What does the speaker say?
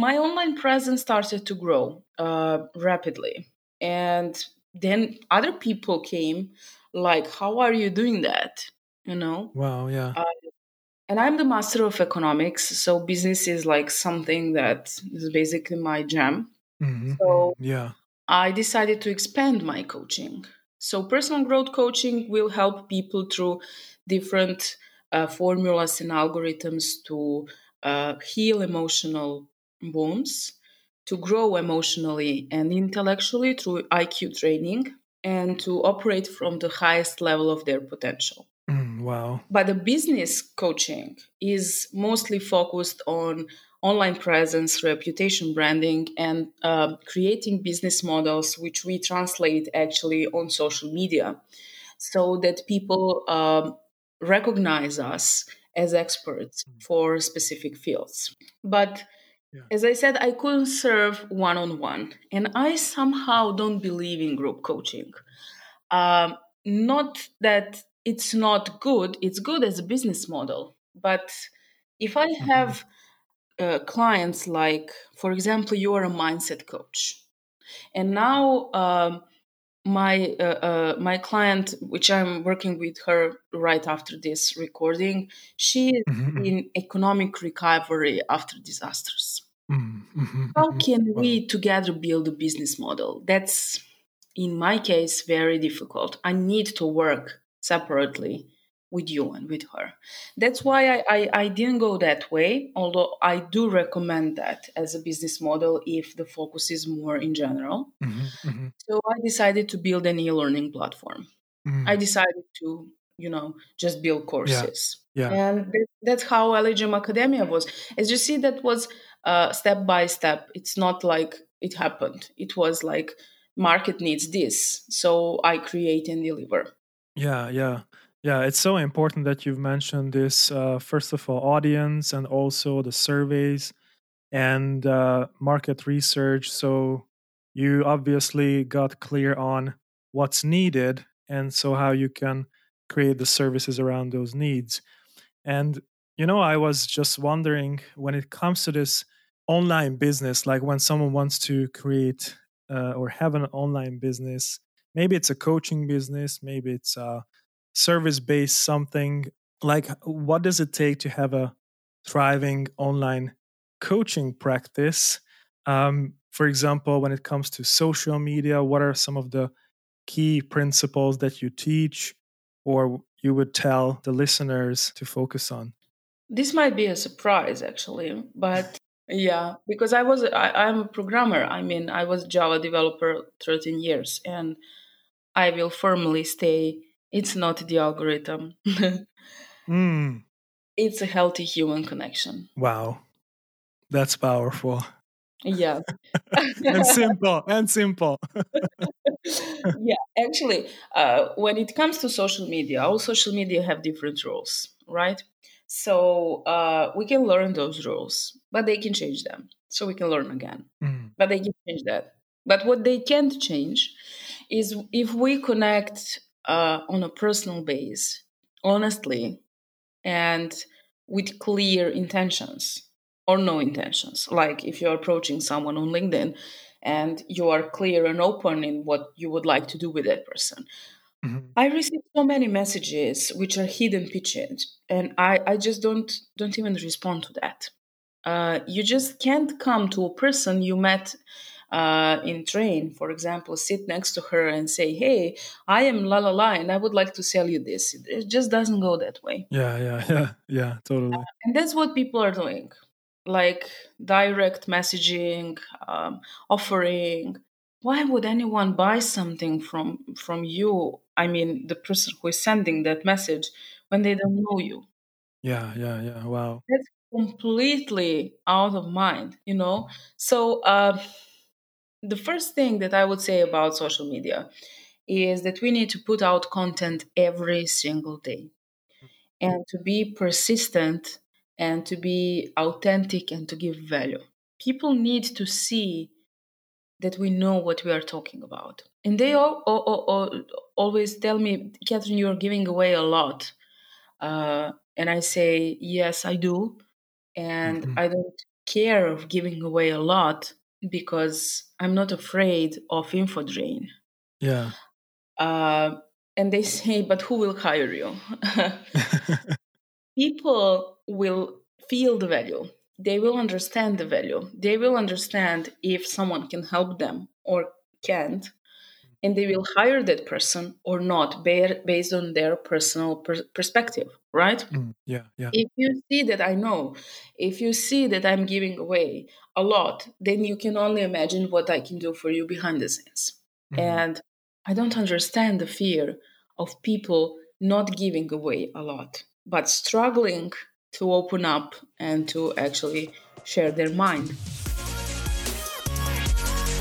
my online presence started to grow uh, rapidly. And then other people came, like, How are you doing that? You know? Wow, yeah. Uh, and I'm the master of economics. So business is like something that is basically my jam. Mm-hmm. So, mm-hmm. yeah. I decided to expand my coaching. So, personal growth coaching will help people through different uh, formulas and algorithms to uh, heal emotional wounds, to grow emotionally and intellectually through IQ training, and to operate from the highest level of their potential. Mm, wow. But the business coaching is mostly focused on online presence, reputation branding, and uh, creating business models, which we translate actually on social media so that people um, recognize us as experts mm. for specific fields. But yeah. as I said, I couldn't serve one on one. And I somehow don't believe in group coaching. Um, not that it's not good, it's good as a business model. But if I mm-hmm. have uh, clients like, for example, you are a mindset coach, and now um, my uh, uh, my client, which I'm working with her right after this recording, she is mm-hmm. mm-hmm. in economic recovery after disasters. Mm-hmm. mm-hmm. How can wow. we together build a business model? That's in my case very difficult. I need to work separately with you and with her. That's why I, I, I, didn't go that way, although I do recommend that as a business model if the focus is more in general. Mm-hmm, mm-hmm. So I decided to build an e learning platform. Mm-hmm. I decided to, you know, just build courses. Yeah. yeah. And that's how LHM Academia was. As you see, that was uh, step by step. It's not like it happened, it was like market needs this. So I create and deliver. Yeah, yeah. Yeah, it's so important that you've mentioned this. Uh, first of all, audience and also the surveys and uh, market research. So you obviously got clear on what's needed and so how you can create the services around those needs. And, you know, I was just wondering when it comes to this online business, like when someone wants to create uh, or have an online business, maybe it's a coaching business, maybe it's a service based something like what does it take to have a thriving online coaching practice um, for example when it comes to social media what are some of the key principles that you teach or you would tell the listeners to focus on this might be a surprise actually but yeah because i was I, i'm a programmer i mean i was java developer 13 years and i will firmly stay it's not the algorithm. mm. It's a healthy human connection. Wow. That's powerful. Yeah. and simple and simple. yeah, actually, uh, when it comes to social media, all social media have different rules, right? So uh, we can learn those rules, but they can change them. So we can learn again, mm. but they can change that. But what they can't change is if we connect uh, on a personal base, honestly, and with clear intentions or no intentions. Like if you're approaching someone on LinkedIn and you are clear and open in what you would like to do with that person. Mm-hmm. I receive so many messages which are hidden pitches, and I, I just don't don't even respond to that. Uh, you just can't come to a person you met uh, in train, for example, sit next to her and say, "Hey, I am la la la, and I would like to sell you this." It just doesn't go that way. Yeah, yeah, yeah, yeah, totally. Uh, and that's what people are doing, like direct messaging, um, offering. Why would anyone buy something from from you? I mean, the person who is sending that message when they don't know you. Yeah, yeah, yeah. Wow. That's completely out of mind, you know. So. Uh, the first thing that I would say about social media is that we need to put out content every single day and to be persistent and to be authentic and to give value. People need to see that we know what we are talking about. And they all, all, all, always tell me, Catherine, you're giving away a lot. Uh, and I say, yes, I do. And mm-hmm. I don't care of giving away a lot because I'm not afraid of info drain. Yeah. Uh, and they say, but who will hire you? People will feel the value. They will understand the value. They will understand if someone can help them or can't. And they will hire that person or not based on their personal per- perspective, right? Mm, yeah, yeah. If you see that I know, if you see that I'm giving away a lot, then you can only imagine what I can do for you behind the scenes. Mm-hmm. And I don't understand the fear of people not giving away a lot, but struggling to open up and to actually share their mind.